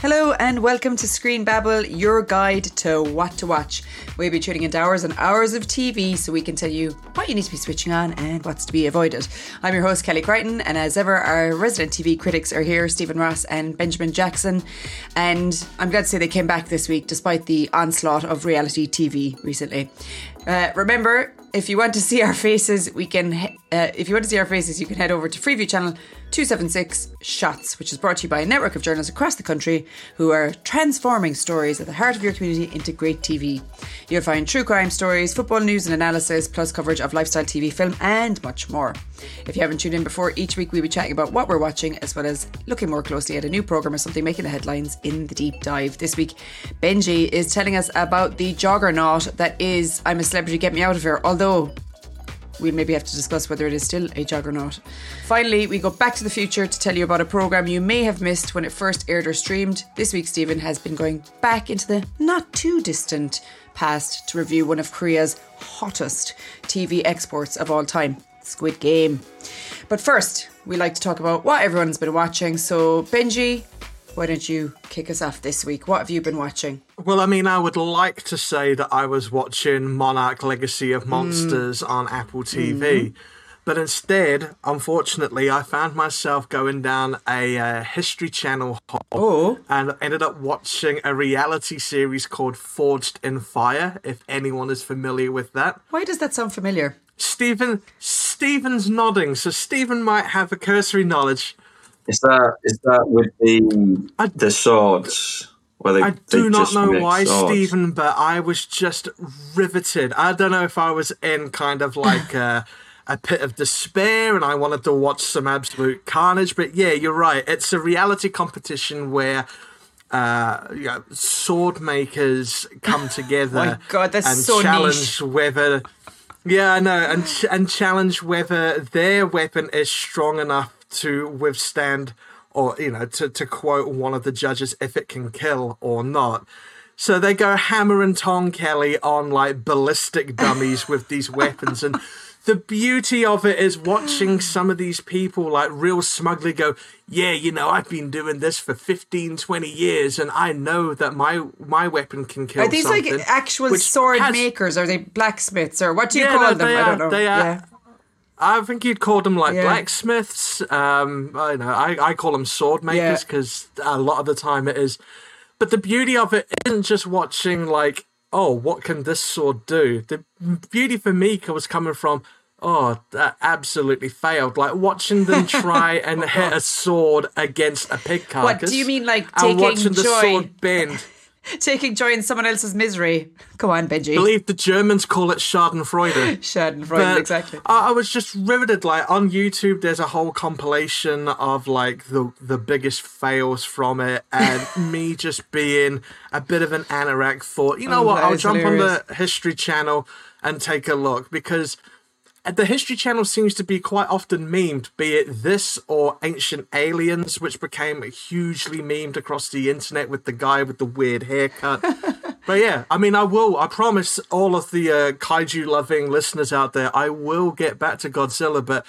Hello and welcome to Screen Babble, your guide to what to watch. We'll be tuning into hours and hours of TV so we can tell you what you need to be switching on and what's to be avoided. I'm your host, Kelly Crichton, and as ever, our resident TV critics are here Steven Ross and Benjamin Jackson. And I'm glad to say they came back this week despite the onslaught of reality TV recently. Uh, remember, if you want to see our faces, we can. Uh, if you want to see our faces, you can head over to Freeview channel 276 Shots, which is brought to you by a network of journalists across the country who are transforming stories at the heart of your community into great TV. You'll find true crime stories, football news and analysis, plus coverage of lifestyle TV, film, and much more. If you haven't tuned in before, each week we'll be chatting about what we're watching, as well as looking more closely at a new program or something making the headlines in the deep dive. This week, Benji is telling us about the juggernaut that is I'm a Celebrity, Get Me Out of Here. Although we'll maybe have to discuss whether it is still a juggernaut. Finally, we go back to the future to tell you about a programme you may have missed when it first aired or streamed. This week, Steven has been going back into the not too distant past to review one of Korea's hottest TV exports of all time, Squid Game. But first, we like to talk about what everyone's been watching. So, Benji, why don't you kick us off this week? What have you been watching? Well, I mean, I would like to say that I was watching Monarch Legacy of Monsters mm. on Apple TV. Mm-hmm. But instead, unfortunately, I found myself going down a uh, History Channel hole oh. and ended up watching a reality series called Forged in Fire, if anyone is familiar with that. Why does that sound familiar? Steven Steven's nodding, so Steven might have a cursory knowledge. Is that is that with the I, the swords? They, I do not know why, swords. Steven, but I was just riveted. I don't know if I was in kind of like a, a pit of despair and I wanted to watch some absolute carnage. But yeah, you're right. It's a reality competition where uh, you know, sword makers come together My God, and so challenge niche. whether. Yeah, I know, and and challenge whether their weapon is strong enough to withstand or you know to, to quote one of the judges if it can kill or not. So they go hammer and tong kelly on like ballistic dummies with these weapons. And the beauty of it is watching some of these people like real smugly go yeah you know i've been doing this for 15 20 years and i know that my my weapon can kill are these like actual sword has, makers? Are they blacksmiths or what do you yeah, call no, them? i don't know. they are, yeah. I think you'd call them like yeah. blacksmiths. Um, I know I, I call them sword makers because yeah. a lot of the time it is. But the beauty of it isn't just watching like, oh, what can this sword do? The beauty for me was coming from, oh, that absolutely failed. Like watching them try and hit a sword against a pig carcass. What do you mean, like taking watching joy? the sword bend? taking joy in someone else's misery. Come on, Benji. I believe the Germans call it Schadenfreude. Schadenfreude, but exactly. I, I was just riveted. Like on YouTube, there's a whole compilation of like the the biggest fails from it, and me just being a bit of an anorak. Thought, you know oh, what? I'll jump hilarious. on the History Channel and take a look because the History Channel seems to be quite often memed, be it this or Ancient Aliens, which became hugely memed across the internet with the guy with the weird haircut. but yeah, I mean, I will, I promise all of the uh, kaiju loving listeners out there, I will get back to Godzilla, but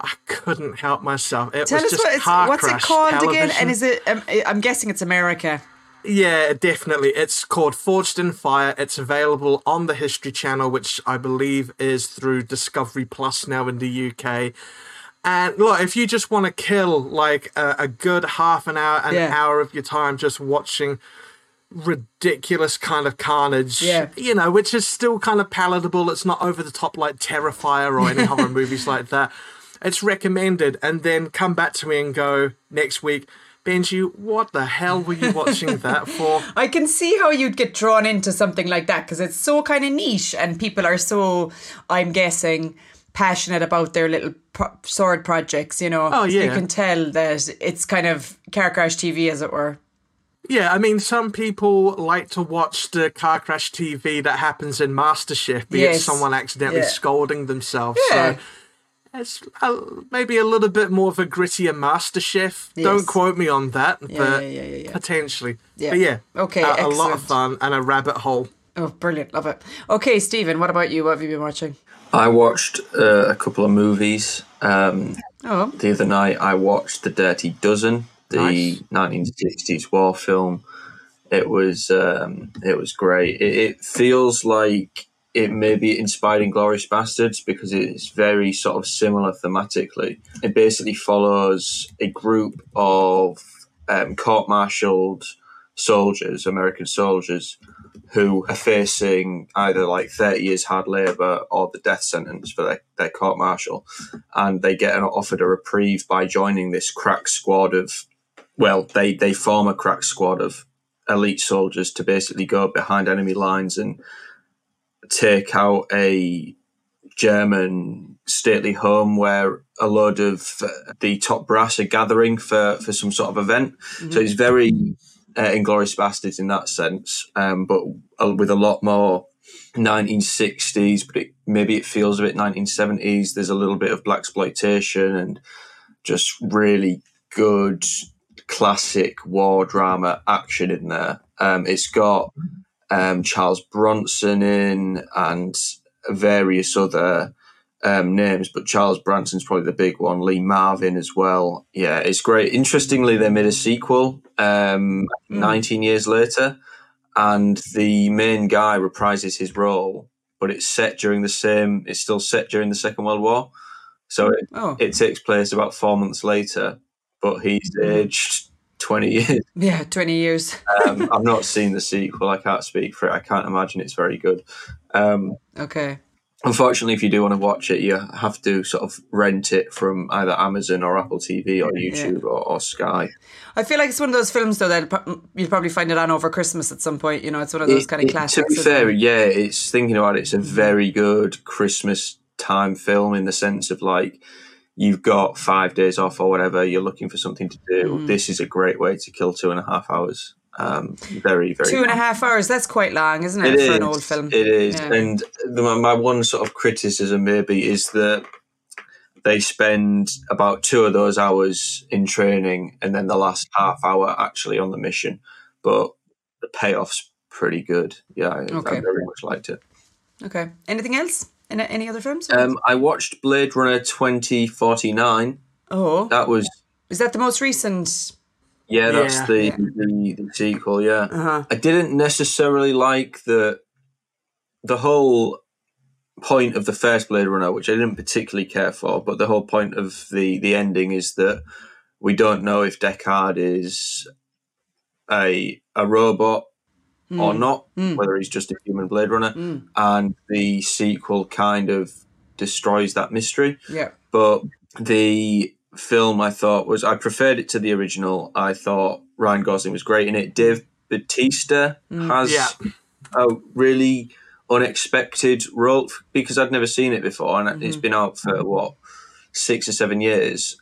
I couldn't help myself. It Tell was us just what what's it called television. again? And is it? Um, I'm guessing it's America. Yeah, definitely. It's called Forged in Fire. It's available on the History Channel, which I believe is through Discovery Plus now in the UK. And look, if you just want to kill like a, a good half an hour, an yeah. hour of your time just watching ridiculous kind of carnage, yeah. you know, which is still kind of palatable. It's not over the top like Terrifier or any horror movies like that. It's recommended. And then come back to me and go next week Benji, what the hell were you watching that for? I can see how you'd get drawn into something like that because it's so kind of niche and people are so, I'm guessing, passionate about their little pro- sword projects, you know. Oh, yeah. You can tell that it's kind of car crash TV, as it were. Yeah, I mean, some people like to watch the car crash TV that happens in MasterChef, be yes. it someone accidentally yeah. scolding themselves. Yeah. So it's a, maybe a little bit more of a grittier Master Chef. Yes. Don't quote me on that, yeah, but yeah, yeah, potentially. Yeah. But yeah, okay, a, a, lot of fun and a rabbit hole. Oh, brilliant! Love it. Okay, Steven, what about you? What have you been watching? I watched uh, a couple of movies. Um, oh. The other night, I watched The Dirty Dozen, the nice. 1960s war film. It was um, it was great. It, it, feels like it may be inspired Inglourious Basterds because it's very sort of similar thematically. It basically follows a group of um, court-martialed soldiers, American soldiers, who are facing either like 30 years hard labour or the death sentence for their, their court martial. And they get an, offered a reprieve by joining this crack squad of, well, they, they form a crack squad of elite soldiers to basically go behind enemy lines and take out a German stately home where a load of uh, the top brass are gathering for, for some sort of event. Mm-hmm. So it's very uh, Inglourious Basterds in that sense, um, but with a lot more 1960s, but it, maybe it feels a bit 1970s. There's a little bit of blaxploitation and just really good classic war drama action in there. Um, it's got um, Charles Bronson in and various other um, names, but Charles Bronson's probably the big one. Lee Marvin as well. Yeah, it's great. Interestingly, they made a sequel um, mm. 19 years later, and the main guy reprises his role, but it's set during the same. It's still set during the Second World War, so it, oh. it takes place about four months later, but he's hmm. aged 20 years. Yeah, 20 years. um, I've not seen the sequel. I can't speak for it. I can't imagine it's very good. Um, okay unfortunately, if you do want to watch it, you have to sort of rent it from either Amazon or Apple TV or YouTube yeah. or, or, Sky. I feel like it's one of those films though that you'll probably find it on over Christmas at some point. You know, it's one of those it, kind of classics. To be fair, it? yeah, it's thinking about it. It's a mm-hmm. very good Christmas time film in the sense of like you've got five days off or whatever. You're looking for something to do. Mm. This is a great way to kill two and a half hours. Um, very, very. Two and long. a half hours. That's quite long, isn't it, it for is, an old film? It is. Yeah. And the, my one sort of criticism maybe is that they spend about two of those hours in training, and then the last half hour actually on the mission. But the payoff's pretty good. Yeah, I, okay. I very much liked it. Okay. Anything else? Any, any other films? Um, I watched Blade Runner twenty forty nine. Oh, that was. Is that the most recent? Yeah, that's yeah, the, yeah. the, the sequel. Yeah, uh-huh. I didn't necessarily like the the whole point of the first Blade Runner, which I didn't particularly care for. But the whole point of the the ending is that we don't know if Deckard is a a robot mm. or not, mm. whether he's just a human Blade Runner, mm. and the sequel kind of destroys that mystery. Yeah, but the film I thought was I preferred it to the original. I thought Ryan Gosling was great in it. Dave Bautista mm. has yeah. a really unexpected role because I'd never seen it before, and mm-hmm. it's been out for what six or seven years.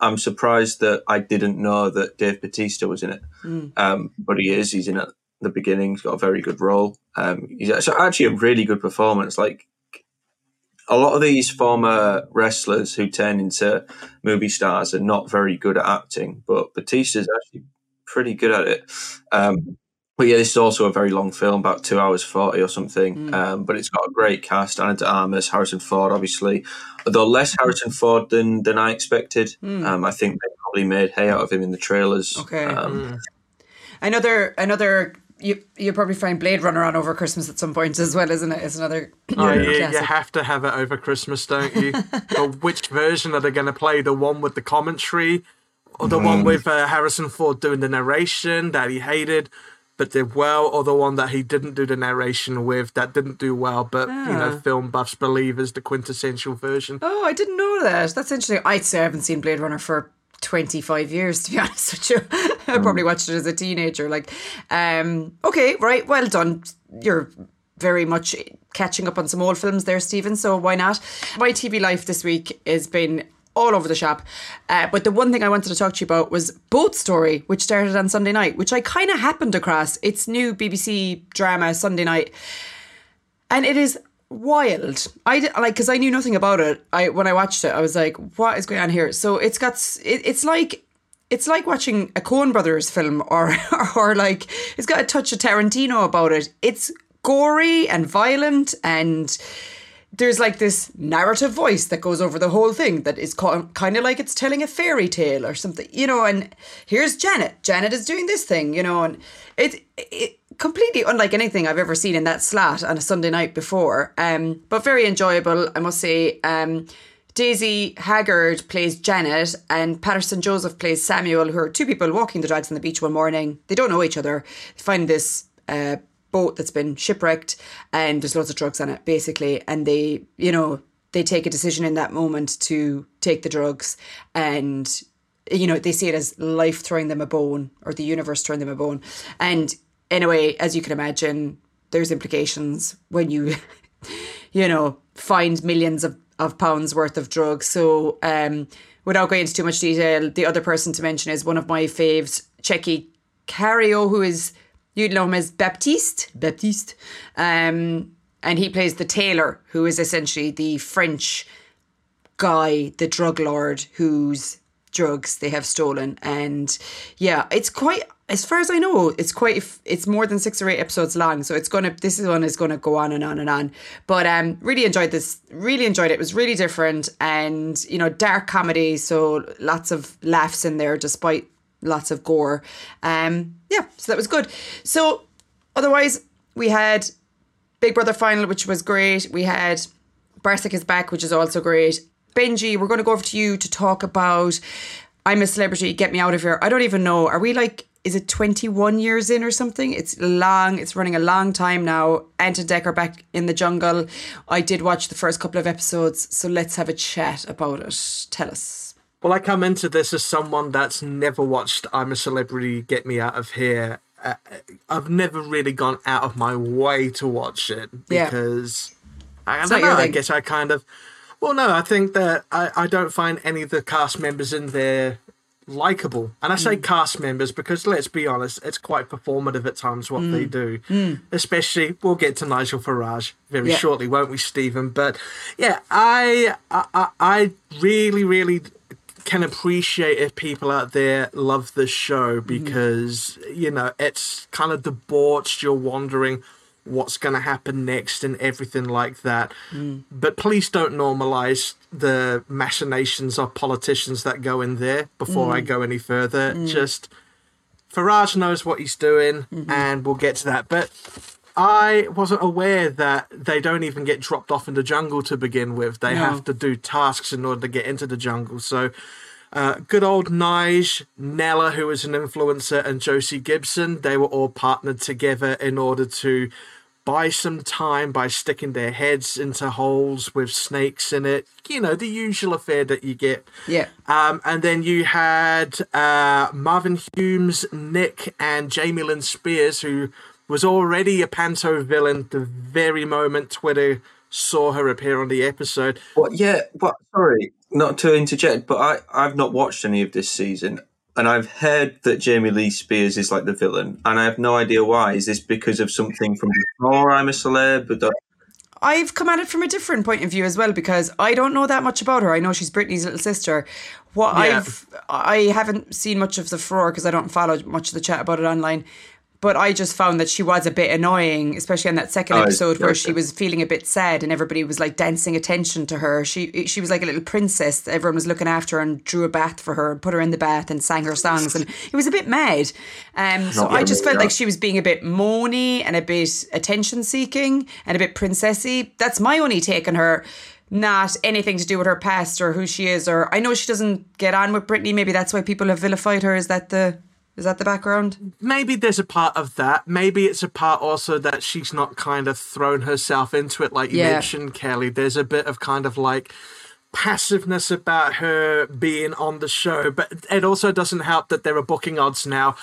I'm surprised that I didn't know that Dave Bautista was in it, mm. um, but he is. He's in it at the beginning. He's got a very good role. Um, he's actually a really good performance. Like a lot of these former wrestlers who turn into movie stars are not very good at acting, but Bautista's actually pretty good at it. Um, but yeah, this is also a very long film, about two hours forty or something. Mm. Um, but it's got a great cast: Ana de Armas, Harrison Ford, obviously, although less Harrison Ford than than I expected. Mm. Um, I think they probably made hay out of him in the trailers. Okay. Um, mm. Another another you you probably find Blade Runner on over Christmas at some point as well, isn't it? It's another. Oh, you, you have to have it over Christmas, don't you? but which version are they going to play? The one with the commentary, or the mm. one with uh, Harrison Ford doing the narration that he hated but did well, or the one that he didn't do the narration with that didn't do well, but you know, ah. film buffs believe is the quintessential version. Oh, I didn't know that. That's interesting. I'd say I haven't seen Blade Runner for 25 years to be honest with you i mm. probably watched it as a teenager like um okay right well done you're very much catching up on some old films there steven so why not my tv life this week has been all over the shop. Uh, but the one thing I wanted to talk to you about was Boat Story, which started on Sunday night, which I kind of happened across. It's new BBC drama Sunday night. And it is wild. I did, like because I knew nothing about it. I when I watched it, I was like, "What is going on here?" So it's got it, it's like it's like watching a Coen Brothers film, or or like it's got a touch of Tarantino about it. It's gory and violent, and there's like this narrative voice that goes over the whole thing that is kind of like it's telling a fairy tale or something, you know. And here's Janet. Janet is doing this thing, you know, and it it completely unlike anything I've ever seen in that slat on a Sunday night before. Um, but very enjoyable, I must say. Um, Daisy Haggard plays Janet, and Paterson Joseph plays Samuel, who are two people walking the drags on the beach one morning. They don't know each other. They find this uh, boat that's been shipwrecked and there's lots of drugs on it basically and they you know they take a decision in that moment to take the drugs and you know they see it as life throwing them a bone or the universe throwing them a bone and in a way as you can imagine there's implications when you you know find millions of, of pounds worth of drugs so um without going into too much detail the other person to mention is one of my faves Tchéky Karyo, who is You'd know him as Baptiste. Baptiste. Um, and he plays the tailor, who is essentially the French guy, the drug lord whose drugs they have stolen. And yeah, it's quite, as far as I know, it's quite, it's more than six or eight episodes long. So it's to, this one is to go on and on and on. But um, really enjoyed this, really enjoyed it. It was really different and, you know, dark comedy. So lots of laughs in there despite lots of gore. Um, yeah, so that was good. So otherwise, we had Big Brother final, which was great. We had Barsic is back, which is also great. Benji, we're to go over to you to talk about I'm a celebrity, get me out of here. I don't even know. Are we like, is it 21 years in or something? It's long, it's running a long time now. Ant and Dec are back in the jungle. I did watch the first couple of episodes, so let's have a chat about it. Tell us. Well, I come into this as someone that's never watched I'm a Celebrity, Get Me Out of Here. Uh, I've never really gone out of my way to watch it because yeah. I, I don't know. I guess I kind of. Well, no, I think that I, I don't find any of the cast members in there likable. And I say mm. cast members because let's be honest, it's quite performative at times what mm. they do. Mm. Especially, we'll get to Nigel Farage very yeah. shortly, won't we, Steven? But yeah, I, I I really really can appreciate if people out there love this show mm-hmm. because you know it's kind of debauched. You're wondering what's going to happen next and everything like that. Mm. But please don't normalize the machinations of politicians that go in there. Before mm. I go any further, mm. just Farage knows what he's doing, mm-hmm. and we'll get to that. But I wasn't aware that they don't even get dropped off in the jungle to begin with. They no. have to do tasks in order to get into the jungle. So, uh, good old Nige, Nella, who is an influencer, and Josie Gibson, they were all partnered together in order to buy some time by sticking their heads into holes with snakes in it. You know, the usual affair that you get. Yeah. Um, and then you had uh, Marvin Humes, Nick, and Jamie Lynn Spears, who was already a panto villain the very moment Twitter saw her appear on the episode. Well, yeah, but sorry, not to interject, but I, I've not watched any of this season. And I've heard that Jamie Lee Spears is like the villain, and I have no idea why. Is this because of something from before I'm a celeb? But I've come at it from a different point of view as well because I don't know that much about her. I know she's Britney's little sister. What yeah. I've I haven't seen much of the furore because I don't follow much of the chat about it online but I just found that she was a bit annoying, especially on that second oh, episode where she was feeling a bit sad and everybody was like dancing attention to her. She she was like a little princess. Everyone was looking after her and drew a bath for her and put her in the bath and sang her songs, and it was a bit mad. Um, so I just felt like she was being a bit moany and a bit attention seeking and a bit princessy. That's my only take on her not anything to do with her past or who she is or I know she doesn't get on with Britney maybe that's why people have vilified her is that the is that the background? Maybe there's a part of that. Maybe it's a part also that she's not kind of thrown herself into it, like you yeah. mentioned, Kelly. There's a bit of kind of like passiveness about her being on the show, but it also doesn't help that there are booking odds now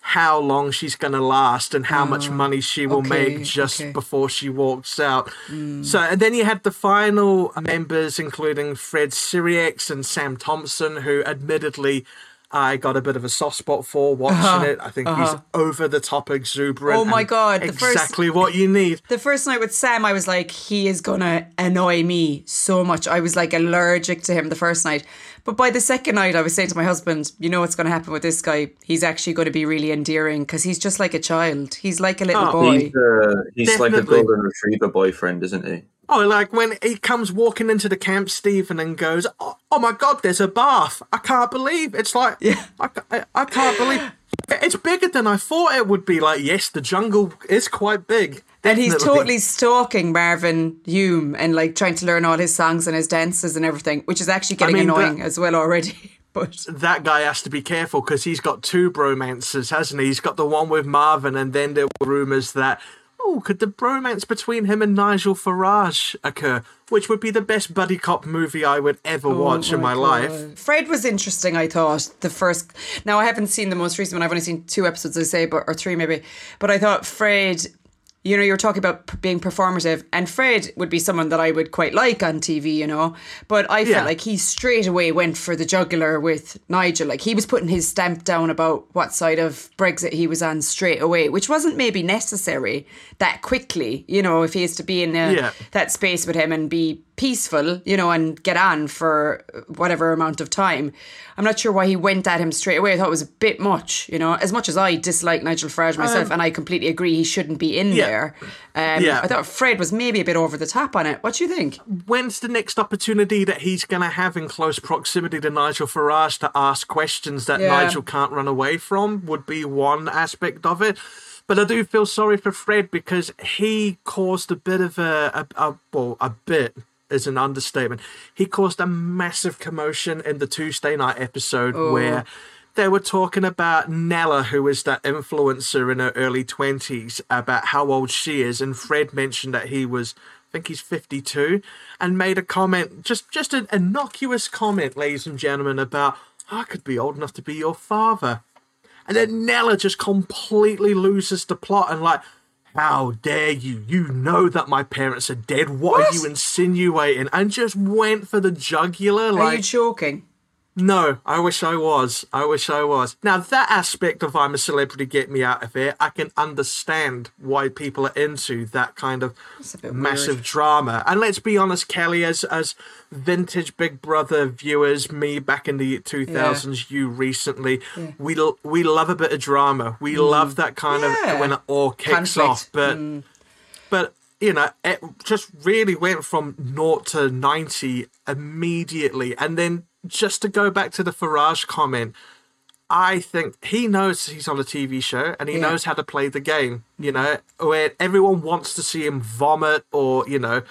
how long she's going to last and how much oh, money she will okay, make just okay. before she walks out. Mm. So, and then you had the final members, including Fred Sirieix and Sam Thompson, who admittedly I got a bit of a soft spot for watching uh-huh, it. I think uh-huh. he's over the top exuberant. Oh my god, exactly first, what you need. The first night with Sam, I was like, he is gonna annoy me so much. I was like allergic to him the first night. But by the second night, I was saying to my husband, you know what's going to happen with this guy? He's actually going to be really endearing because he's just like a child. He's like a little oh, boy. He's, uh, he's like a golden retriever boyfriend, isn't he? Oh, like when he comes walking into the camp, Steven, and goes, "Oh, oh my God, there's a bath! I can't believe it's like, Yeah. I, I, I can't believe it's bigger than I thought it would be." Like, yes, the jungle is quite big, And he's totally stalking Marvin Hume and like trying to learn all his songs and his dances and everything, which is actually getting mean, that- annoying as well already. But that guy has to be careful because he's got two bromances, hasn't he? He's got the one with Marvin, and then there were rumors that, oh, could the bromance between him and Nigel Farage occur? Which would be the best buddy cop movie I would ever oh watch in my life. Fred was interesting, I thought. The first now I haven't seen the most recent one. I've only seen two episodes, I say, but or three maybe. But I thought Fred you know, you're talking about p- being performative, and Fred would be someone that I would quite like on TV, you know. But I Yeah. felt like he straight away went for the jugular with Nigel. Like he was putting his stamp down about what side of Brexit he was on straight away, which wasn't maybe necessary that quickly, you know, if he is to be in a, Yeah. that space with him and be peaceful, you know, and get on for whatever amount of time. I'm not sure why he went at him straight away. I thought it was a bit much, you know, as much as I dislike Nigel Farage myself, and I completely agree he shouldn't be in Um, yeah. there. Um, Yeah. I thought Fred was maybe a bit over the top on it. What do you think? When's the next opportunity that he's going to have in close proximity to Nigel Farage to ask questions that Yeah. Nigel can't run away from? Would be one aspect of it. But I do feel sorry for Fred because he caused a bit of a, a, a well, a bit is an understatement. He caused a massive commotion in the Tuesday night episode oh. where they were talking about Nella, who is that influencer in her early 20s, about how old she is. And Fred mentioned that he was, I think he's 52, and made a comment, just, just an innocuous comment, ladies and gentlemen, about, I could be old enough to be your father. And then Nella just completely loses the plot and like, how dare you? You know that my parents are dead. What, What? are you insinuating? And just went for the jugular. Are like, you joking? No, I wish I was. I wish I was. Now, that aspect of I'm a celebrity, get me out of here, I can understand why people are into that kind of massive weird. drama. And let's be honest, Kelly, as, as vintage Big Brother viewers, me back in the 2000s, you recently, we, l- we love a bit of drama. We love that kind Mm. Yeah. of when it all kicks Conflict. off. But but you know, it just really went from naught to ninety immediately, and then just to go back to the Farage comment, I think he knows he's on a TV show and he Yeah. knows how to play the game. You know, where everyone wants to see him vomit or you know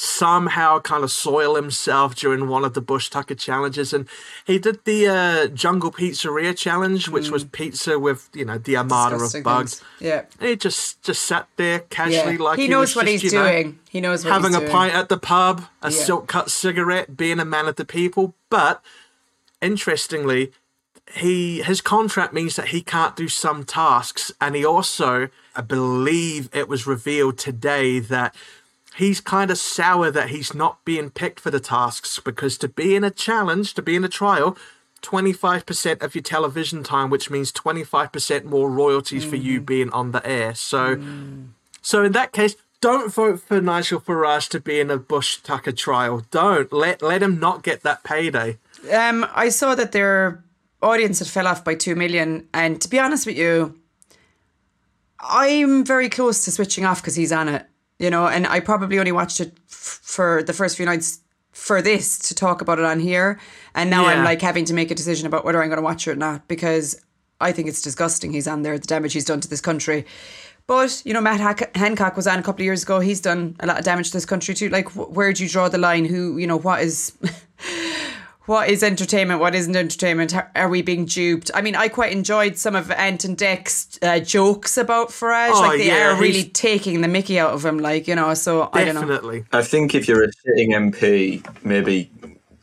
somehow kind of soil himself during one of the Bush Tucker challenges, and he did the uh, Jungle Pizzeria challenge, which was pizza with you know the armada Mm. Disgusting of bugs. things. Yeah. And he just just sat there Yeah. casually, like he he, knows what just, he's you know, doing. He knows what he's doing. having a doing. pint at the pub, a Yeah. silk cut cigarette, being a man of the people. But interestingly, he his contract means that he can't do some tasks, and he also, I believe, it was revealed today that he's kind of sour that he's not being picked for the tasks because to be in a challenge, to be in a trial. 25% of your television time, which means 25% more royalties for Mm. you being on the air. So, so in that case, don't vote for Nigel Farage to be in a Bush Tucker trial. Don't let let him not get that payday. Um, I saw that their audience had fell off by two million, and to be honest with you, I'm very close to switching off because he's on it. You know, and I probably only watched it f- for the first few nights for this to talk about it on here, and now I'm like having to make a decision about whether I'm going to watch it or not because I think it's disgusting. He's on there, the damage he's done to this country. But you know, Matt Hack- Hancock was on a couple of years ago. He's done a lot of damage to this country too. Like, wh- where do you draw the line? Who, you know, what is what is entertainment? What isn't entertainment? Are we being duped? I mean, I quite enjoyed some of Ant and Dec's uh, jokes about Farage. Oh, like they yeah, are really taking the Mickey out of him. Like you know, so I don't know. Definitely. I think if you're a sitting MP, maybe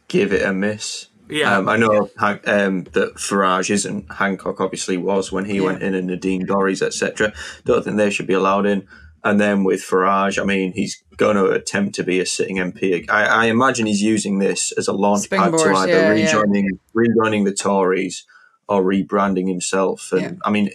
give it a miss. Yeah. Um, I know Han- um, that Farage isn't. Hancock obviously was when he went in, and Nadine Dorries, etc. Don't think they should be allowed in. And then with Farage, I mean, he's going to attempt to be a sitting MP. I, I imagine he's using this as a launch pad to either yeah, yeah. rejoining rejoining the Tories or rebranding himself. And Yeah. I mean,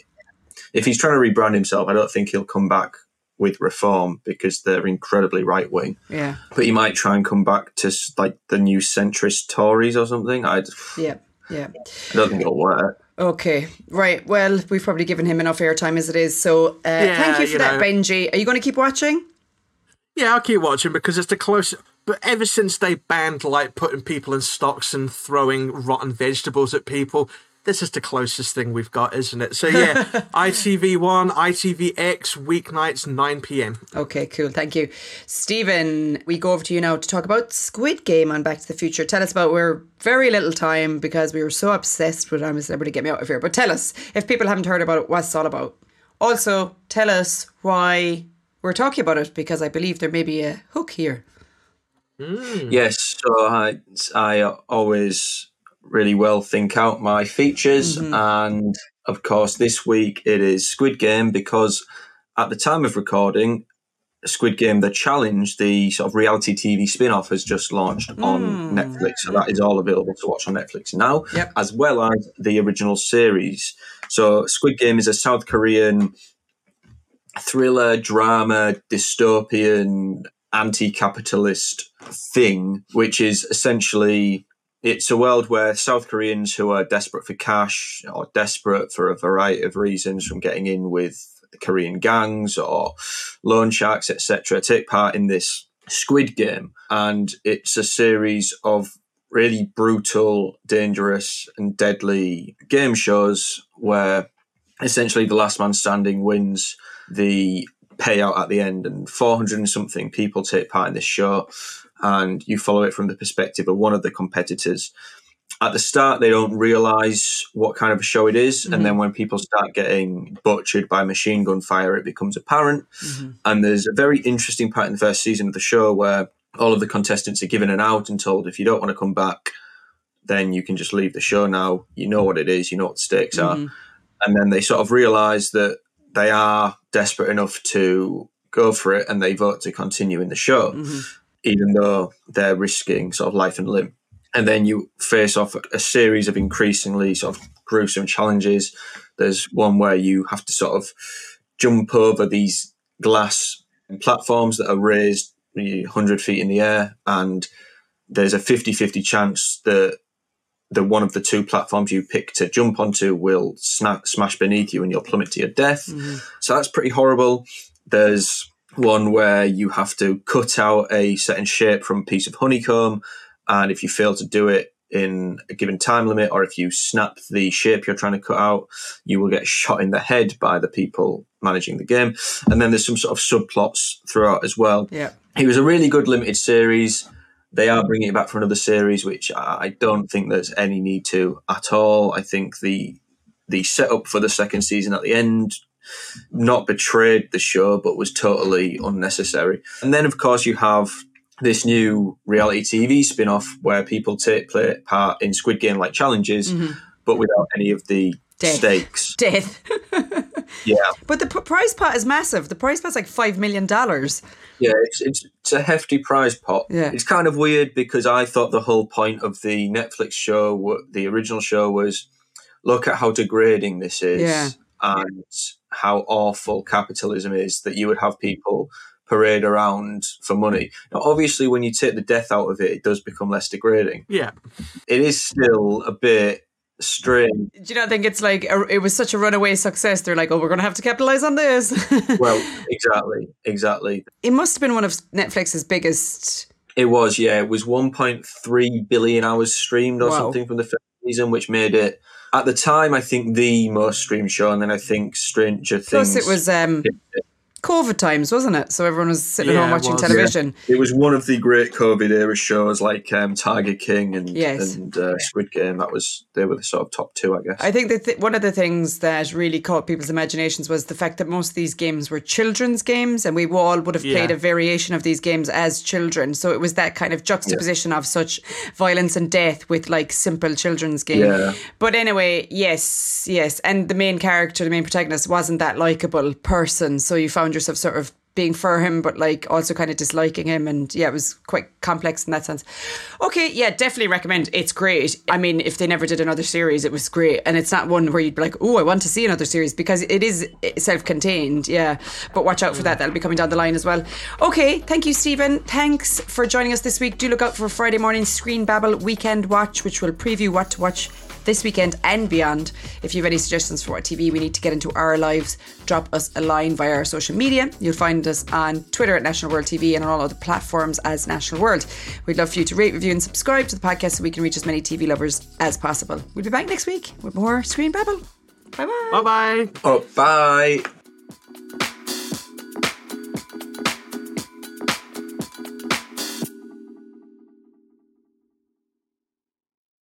if he's trying to rebrand himself, I don't think he'll come back with reform because they're incredibly right wing Yeah, but he might try and come back to like the new centrist Tories or something. I, I yeah, yeah. don't think it'll work. Okay, right. Well, we've probably given him enough airtime as it is. So, uh, thank you for you that, know. Benji. Are you going to keep watching? Yeah, I'll keep watching because it's the closest. But ever since they banned like putting people in stocks and throwing rotten vegetables at people, this is the closest thing we've got, isn't it? So yeah, ITV1, ITVX, weeknights, 9 p.m. Okay, cool. Thank you. Steven, we go over to you now to talk about Squid Game on Back to the Future. Tell us about we're very little time because we were so obsessed with I'm a celebrity get me out of here. But tell us, if people haven't heard about it, what's it all about? Also, tell us why we're talking about it because I believe there may be a hook here. Mm. Yes, so I I always really well think out my features. Mm-hmm. And of course, this week it is Squid Game because at the time of recording, Squid Game The Challenge, the sort of reality TV spin off, has just launched mm. on Netflix. So that is all available to watch on Netflix now, yep. as well as the original series. So Squid Game is a South Korean thriller, drama, dystopian, anti capitalist thing, which is essentially it's a world where South Koreans who are desperate for cash or desperate for a variety of reasons from getting in with Korean gangs or loan sharks, etc., take part in this Squid Game. And it's a series of really brutal, dangerous, and deadly game shows where essentially the last man standing wins the payout at the end. And 400 and something people take part in this show and you follow it from the perspective of one of the competitors. At the start, they don't realize what kind of a show it is, mm-hmm. and then when people start getting butchered by machine gun fire, it becomes apparent. Mm-hmm. And there's a very interesting part in the first season of the show where all of the contestants are given an out and told if you don't want to come back, then you can just leave the show now. You know what it is, you know what the stakes mm-hmm. are. And then they sort of realize that they are desperate enough to go for it and they vote to continue in the show. Mm-hmm even though they're risking sort of life and limb. And then you face off a series of increasingly sort of gruesome challenges. There's one where you have to sort of jump over these glass platforms that are raised 100 feet in the air, and there's a 50 50 chance that the one of the two platforms you pick to jump onto will snap, smash beneath you and you'll plummet to your death. Mm-hmm. So that's pretty horrible. There's one where you have to cut out a certain shape from a piece of honeycomb. And if you fail to do it in a given time limit, or if you snap the shape you're trying to cut out, you will get shot in the head by the people managing the game. And then there's some sort of subplots throughout as well. Yeah. It was a really good limited series. They are bringing it back for another series, which I don't think there's any need to at all. I think the the setup for the second season at the end not betrayed the show, but was totally unnecessary. And then, of course, you have this new reality TV spin off where people take play part in Squid Game like challenges, mm-hmm. but without any of the Death. stakes. Death. yeah. But the p- prize pot is massive. The prize pot's like $5 million. Yeah, it's, it's, it's a hefty prize pot. Yeah. It's kind of weird because I thought the whole point of the Netflix show, the original show, was look at how degrading this is. Yeah. And how awful capitalism is that you would have people parade around for money. Now, obviously, when you take the death out of it, it does become less degrading. Yeah. It is still a bit strange. Do you not think it's like a, it was such a runaway success? They're like, oh, we're going to have to capitalize on this. well, exactly, exactly. It must have been one of Netflix's biggest. It was, yeah. It was 1.3 billion hours streamed or wow. something from the first season, which made it at the time, I think the most streamed show, and then I think Stranger Things. Plus, it was um, COVID times, wasn't it? So everyone was sitting yeah, at home watching was, television. Yeah. It was one of the great COVID era shows like um, Tiger King and yes. and uh, Squid Game. That was they were the sort of top two, I guess. I think that th- one of the things that really caught people's imaginations was the fact that most of these games were children's games, and we all would have played a variation of these games as children. So it was that kind of juxtaposition of such violence and death with like simple children's game. But anyway, yes, yes, and the main character, the main protagonist, wasn't that likable person. So you found yourself sort of being for him, but like also kind of disliking him. And yeah, it was quite complex in that sense. Okay, yeah, definitely recommend. It's great. I mean, if they never did another series, it was great. And it's not one where you'd be like, oh, I want to see another series because it is eh, self contained. Yeah. But watch out for that. That'll be coming down the line as well. Okay, thank you, Steven. Thanks for joining us this week. Do look out for Friday morning Screen Babble Weekend Watch, which will preview what to watch this weekend and beyond. If you have any suggestions for what TV we need to get into our lives, drop us a line via our social media. You'll find us on Twitter at National World TV and on all other platforms as National World. We'd love for you to rate, review, and subscribe to the podcast so we can reach as many TV lovers as possible. We'll be back next week with more Screen Babble. Bye bye. Bye bye. Oh, bye.